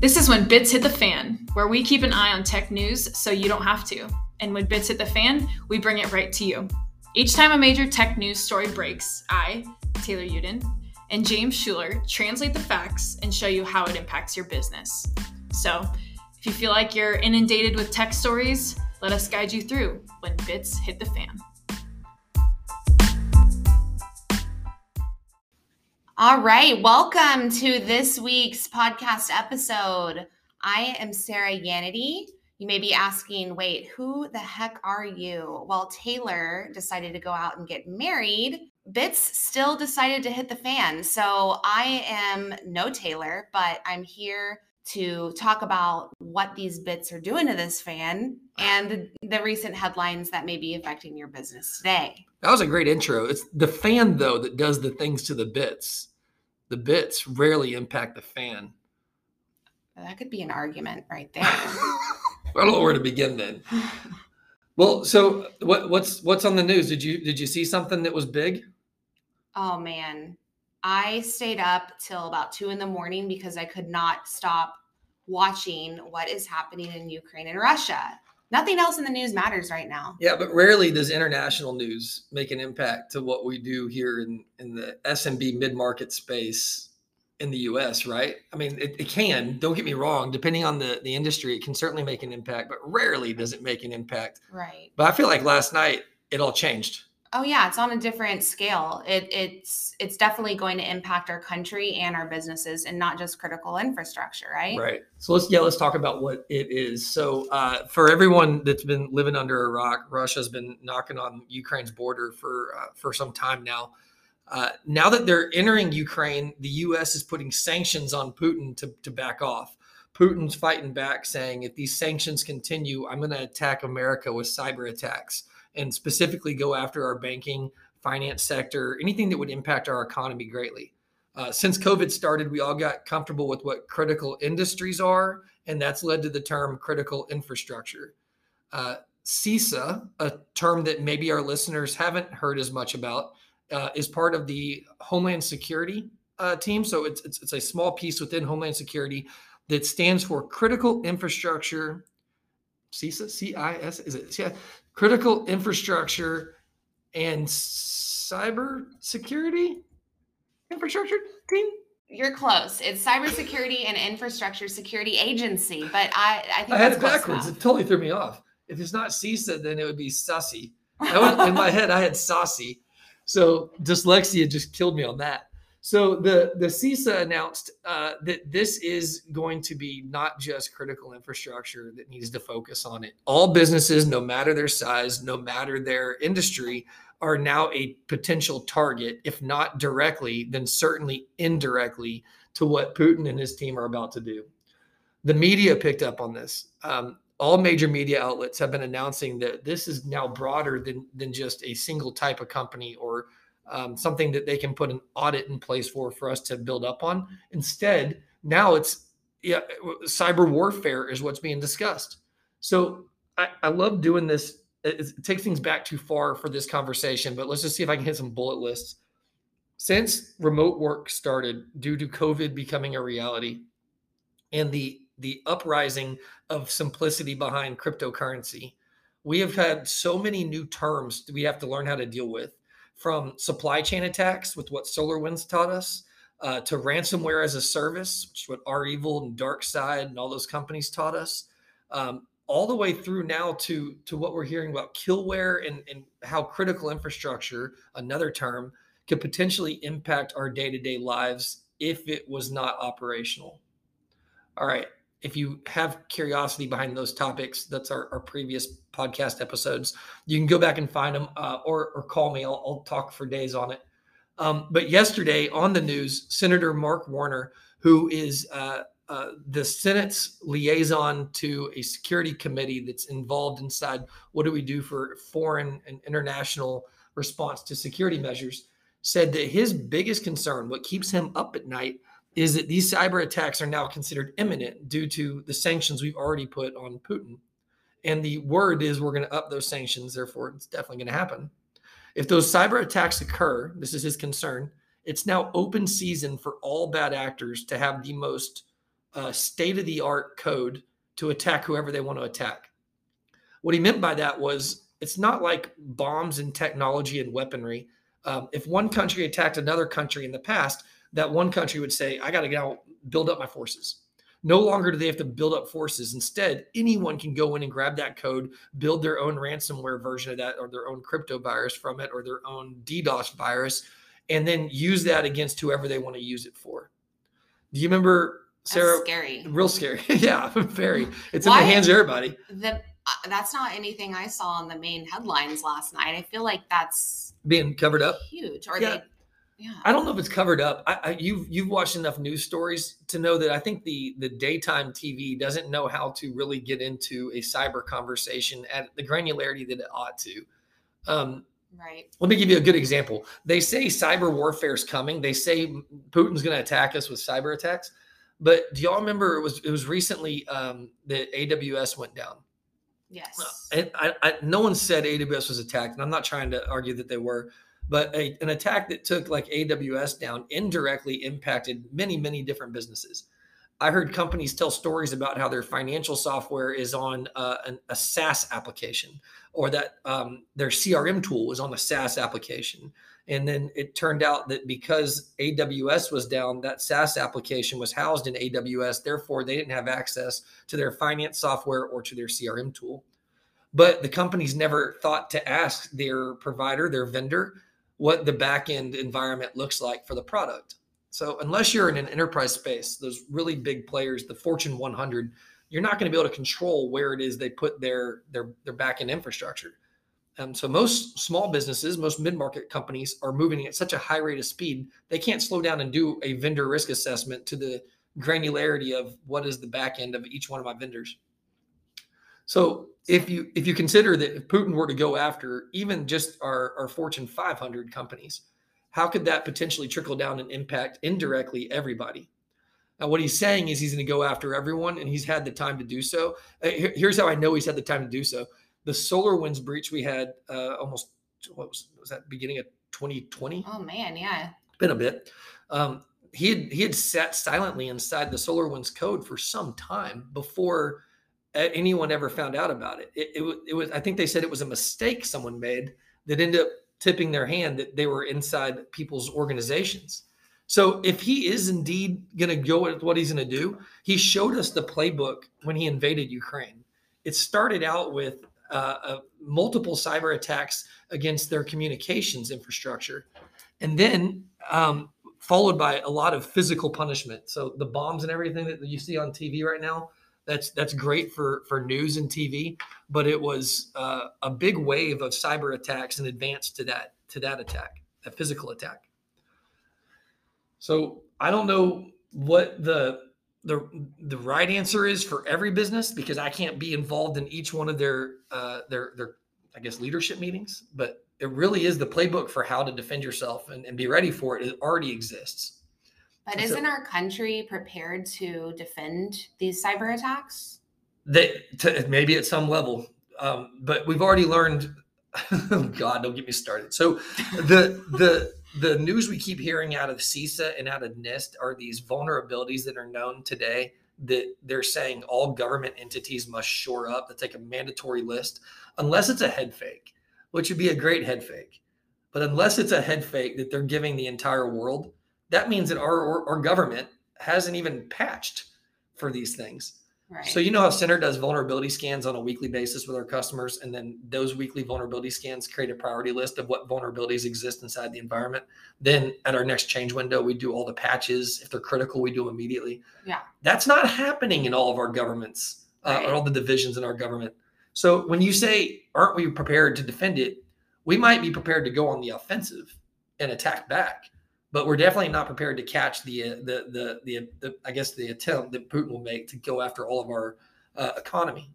This is when bits hit the fan, where we keep an eye on tech news so you don't have to. And when bits hit the fan, we bring it right to you. Each time a major tech news story breaks, I, Taylor Uden, and James Schuler translate the facts and show you how it impacts your business. So, if you feel like you're inundated with tech stories, let us guide you through when bits hit the fan. All right, welcome to this week's podcast episode. I am Sarah Yanity. You may be asking, wait, who the heck are you? Well, Taylor decided to go out and get married. Bits still decided to hit the fan. So I am no Taylor, but I'm here to talk about what these bits are doing to this fan and the, recent headlines that may be affecting your business today. That was a great intro. It's the fan, though, that does the things to the bits the bits rarely impact the fan. That could be an argument right there. I don't know where to begin then. Well, so what, what's what's on the news? Did you did you see something that was big? Oh man, I stayed up till about two in the morning because I could not stop watching what is happening in Ukraine and Russia nothing else in the news matters right now. Yeah, but rarely does international news make an impact to what we do here in, in the SMB mid market space in the US, right? I mean, it, it, can, don't get me wrong, depending on the, the industry, it can certainly make an impact, but rarely does it make an impact. Right. But I feel like last night it all changed. Oh yeah, it's on a different scale. It, it's it's definitely going to impact our country and our businesses, and not just critical infrastructure, right? Right. So let's yeah, let's talk about what it is. So uh, for everyone that's been living under a rock, Russia's been knocking on Ukraine's border for uh, for some time now. Uh, now that they're entering Ukraine, the U.S. is putting sanctions on Putin to to back off. Putin's fighting back, saying if these sanctions continue, I'm going to attack America with cyber attacks and specifically go after our banking, finance sector, anything that would impact our economy greatly. Uh, since COVID started, we all got comfortable with what critical industries are, and that's led to the term critical infrastructure. Uh, CISA, a term that maybe our listeners haven't heard as much about, uh, is part of the Homeland Security uh, team. So it's, it's, it's a small piece within Homeland Security that stands for Critical Infrastructure. CISA, C I S, is it? Yeah, critical infrastructure and cyber security infrastructure team you're close. It's cybersecurity and infrastructure security agency, but I I think I had it backwards. Enough. It totally threw me off. If it's not CISA, then it would be Sussy. in my head, I had Saucy. So dyslexia just killed me on that. So the the CISA announced uh, that this is going to be not just critical infrastructure that needs to focus on it. All businesses, no matter their size, no matter their industry, are now a potential target, if not directly, then certainly indirectly to what Putin and his team are about to do. The media picked up on this. Um, all major media outlets have been announcing that this is now broader than than just a single type of company or um, something that they can put an audit in place for for us to build up on. Instead, now it's yeah, cyber warfare is what's being discussed. So I, I love doing this. It, it takes things back too far for this conversation, but let's just see if I can hit some bullet lists. Since remote work started due to COVID becoming a reality and the the uprising of simplicity behind cryptocurrency, we have had so many new terms that we have to learn how to deal with from supply chain attacks with what SolarWinds taught us uh, to ransomware as a service, which is what REvil and DarkSide and all those companies taught us, um, all the way through now to to what we're hearing about killware and, and how critical infrastructure, another term, could potentially impact our day-to-day lives if it was not operational. All right if you have curiosity behind those topics, that's our, our previous podcast episodes. You can go back and find them uh, or, or call me. I'll, I'll, talk for days on it. Um, but yesterday on the news, Senator Mark Warner, who is uh, uh, the Senate's liaison to a security committee that's involved inside what do we do for foreign and international response to security measures, said that his biggest concern, what keeps him up at night, is that these cyber attacks are now considered imminent due to the sanctions we've already put on Putin. And the word is we're going to up those sanctions, therefore, it's definitely going to happen. If those cyber attacks occur, this is his concern, it's now open season for all bad actors to have the most uh, state of the art code to attack whoever they want to attack. What he meant by that was it's not like bombs and technology and weaponry. Um, if one country attacked another country in the past, that one country would say, I got to go build up my forces. No longer do they have to build up forces. Instead, anyone can go in and grab that code, build their own ransomware version of that, or their own crypto virus from it, or their own DDoS virus, and then use that against whoever they want to use it for. Do you remember, Sarah? That's scary. Real scary. yeah, very. It's Why- in the hands of everybody. The, uh, that's not anything I saw on the main headlines last night. I feel like that's Being covered up. huge. Or Yeah. they, yeah. I don't know if it's covered up. I, I, you've you've watched enough news stories to know that I think the the daytime TV doesn't know how to really get into a cyber conversation at the granularity that it ought to. Um, right. let me give you a good example. They say cyber warfare is coming. They say Putin's going to attack us with cyber attacks. But do y'all remember it was it was recently um, that AWS went down? Yes. And I, I, no one said AWS was attacked, and I'm not trying to argue that they were, but a, an attack that took like AWS down indirectly impacted many, many different businesses. I heard companies tell stories about how their financial software is on uh, an, a SaaS application, or that um, their CRM tool was on a SaaS application. And then it turned out that because AWS was down, that SaaS application was housed in AWS. Therefore, they didn't have access to their finance software or to their CRM tool. But the companies never thought to ask their provider, their vendor, what the back end environment looks like for the product. So, unless you're in an enterprise space, those really big players, the Fortune 100, you're not going to be able to control where it is they put their their their back end infrastructure. Um, so most small businesses, most mid-market companies are moving at such a high rate of speed, they can't slow down and do a vendor risk assessment to the granularity of what is the back end of each one of my vendors. So if you if you consider that if Putin were to go after even just our, our Fortune 500 companies, how could that potentially trickle down and impact indirectly everybody? Now, what he's saying is he's going to go after everyone, and he's had the time to do so. Uh, Here's how I know he's had the time to do so. The SolarWinds breach we had uh, almost what was was that beginning of 2020? oh man, yeah. been a bit. Um, he had he had sat silently inside the SolarWinds code for some time before anyone ever found out about it. It, it, it was I think they said it was a mistake someone made that ended up tipping their hand that they were inside people's organizations. So if he is indeed going to go with what he's going to do, he showed us the playbook when he invaded Ukraine. It started out with uh, uh, multiple cyber attacks against their communications infrastructure, and then um, followed by a lot of physical punishment. So the bombs and everything that you see on TV right now, that's that's great for for news and TV, but it was uh, a big wave of cyber attacks in advance to that to that attack, that physical attack. So I don't know what the the the right answer is for every business because I can't be involved in each one of their uh, their their I guess leadership meetings, but it really is the playbook for how to defend yourself and, and be ready for it. It already exists. But So- isn't our country prepared to defend these cyber attacks? That to, maybe at some level, um, but we've already learned. oh God, don't get me started. So the the the news we keep hearing out of CISA and out of NIST are these vulnerabilities that are known today that they're saying all government entities must shore up. That's like a mandatory list, unless it's a head fake, which would be a great head fake. But unless it's a head fake that they're giving the entire world, that means that our, our, government hasn't even patched for these things. Right. So you know how Center does vulnerability scans on a weekly basis with our customers, and then those weekly vulnerability scans create a priority list of what vulnerabilities exist inside the environment. Then at our next change window, we do all the patches. If they're critical, we do them immediately. Yeah. that's not happening in all of our governments, uh, Right. or all the divisions in our government. So when you say, "Aren't we prepared to defend it?" We might be prepared to go on the offensive and attack back but we're definitely not prepared to catch the uh, the, the the the I guess the attempt that Putin will make to go after all of our uh, economy.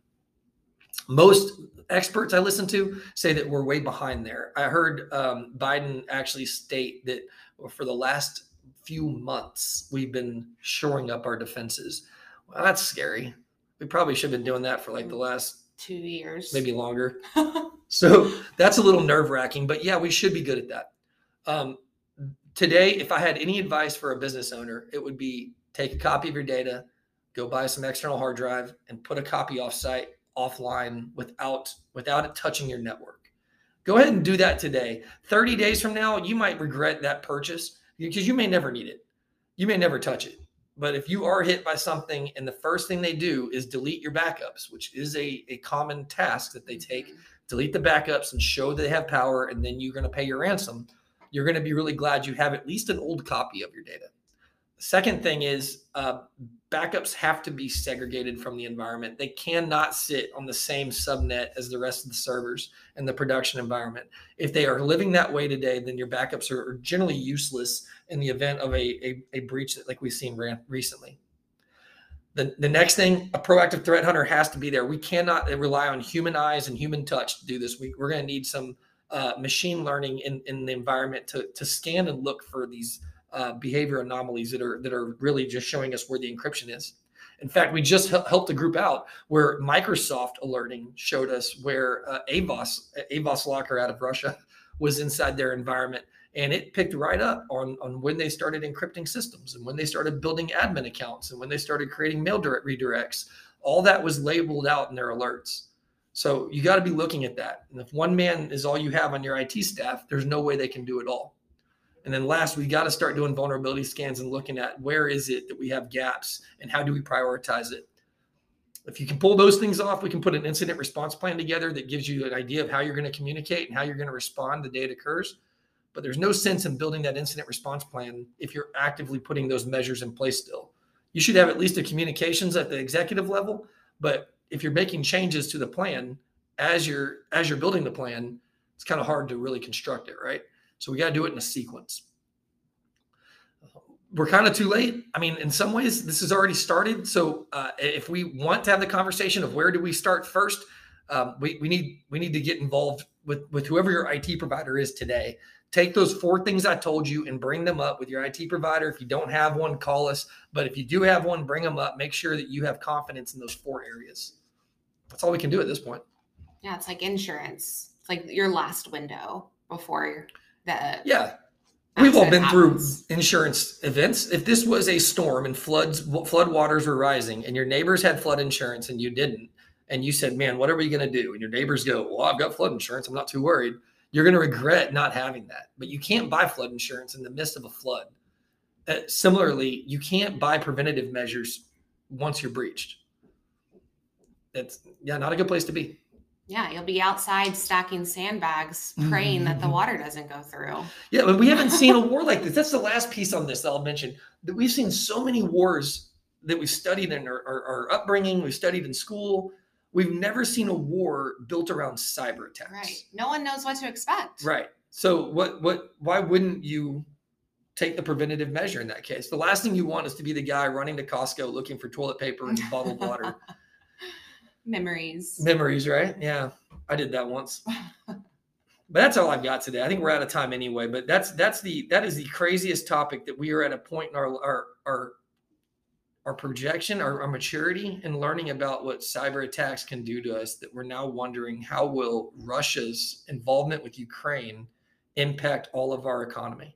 Most experts I listen to say that we're way behind there. I heard um, Biden actually state that for the last few months we've been shoring up our defenses. Well, that's scary. We probably should have been doing that for like the last Two years. maybe longer. So that's a little nerve wracking, but yeah, we should be good at that. Um, today, if I had any advice for a business owner, it would be take a copy of your data, go buy some external hard drive and put a copy offsite offline without without it touching your network. Go ahead and do that today. 30 days from now, you might regret that purchase because you may never need it. You may never touch it. But if you are hit by something and the first thing they do is delete your backups, which is a, a common task that they take, mm-hmm. delete the backups and show they have power, and then you're going to pay your ransom, you're going to be really glad you have at least an old copy of your data. The Second thing is uh, backups have to be segregated from the environment. They cannot sit on the same subnet as the rest of the servers and the production environment. If they are living that way today, then your backups are, are generally useless in the event of a, a, a breach that, like we've seen recently. The, the next thing, a proactive threat hunter has to be there. We cannot rely on human eyes and human touch to do this. We, we're going to need some uh, machine learning in, in the environment to, to scan and look for these uh, behavior anomalies that are that are really just showing us where the encryption is. In fact, we just helped a group out where Microsoft alerting showed us where uh, Avast AvosLocker out of Russia was inside their environment, and it picked right up on on when they started encrypting systems and when they started building admin accounts and when they started creating mail direct redirects. All that was labeled out in their alerts. So you got to be looking at that. And if one man is all you have on your IT staff, there's no way they can do it all. And then last, we got to start doing vulnerability scans and looking at where is it that we have gaps and how do we prioritize it. If you can pull those things off, we can put an incident response plan together that gives you an idea of how you're going to communicate and how you're going to respond the day it occurs. But there's no sense in building that incident response plan if you're actively putting those measures in place still. You should have at least a communications at the executive level, but if you're making changes to the plan as you're as you're building the plan, it's kind of hard to really construct it, right? So we got to do it in a sequence. We're kind of too late. I mean, in some ways, this has already started. So uh, if we want to have the conversation of where do we start first, um, we, we need we need to get involved with with whoever your IT provider is today. Take those four things I told you and bring them up with your IT provider. If you don't have one, call us. But if you do have one, bring them up. Make sure that you have confidence in those four areas. That's all we can do at this point. Yeah, it's like insurance. It's like your last window before the yeah we've all been happens. through insurance events if this was a storm and floods flood waters were rising and your neighbors had flood insurance and you didn't and you said man what are we going to do and your neighbors go well i've got flood insurance i'm not too worried you're going to regret not having that but you can't buy flood insurance in the midst of a flood uh, similarly you can't buy preventative measures once you're breached it's yeah not a good place to be yeah, you'll be outside stacking sandbags, praying that the water doesn't go through. Yeah, but we haven't seen a war like this. That's the last piece on this that I'll mention. That we've seen so many wars that we've studied in our, our, our upbringing, we've studied in school. We've never seen a war built around cyber attacks. Right. No one knows what to expect. Right. So what what why wouldn't you take the preventative measure in that case? The last thing you want is to be the guy running to Costco looking for toilet paper and bottled water. Memories. Memories, right? Yeah. I did that once. but that's all I've got today. I think we're out of time anyway, but that's that's the that is the craziest topic that we are at a point in our our our our projection, our, our maturity and learning about what cyber attacks can do to us that we're now wondering how will Russia's involvement with Ukraine impact all of our economy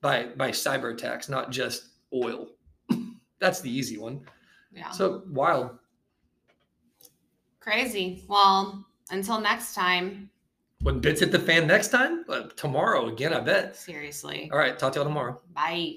by by cyber attacks, not just oil. That's the easy one. Yeah. So wild. Crazy. Well, until next time. When bits hit the fan next time? Uh, tomorrow again, I bet. Seriously. All right. Talk to y'all tomorrow. Bye.